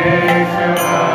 Krishna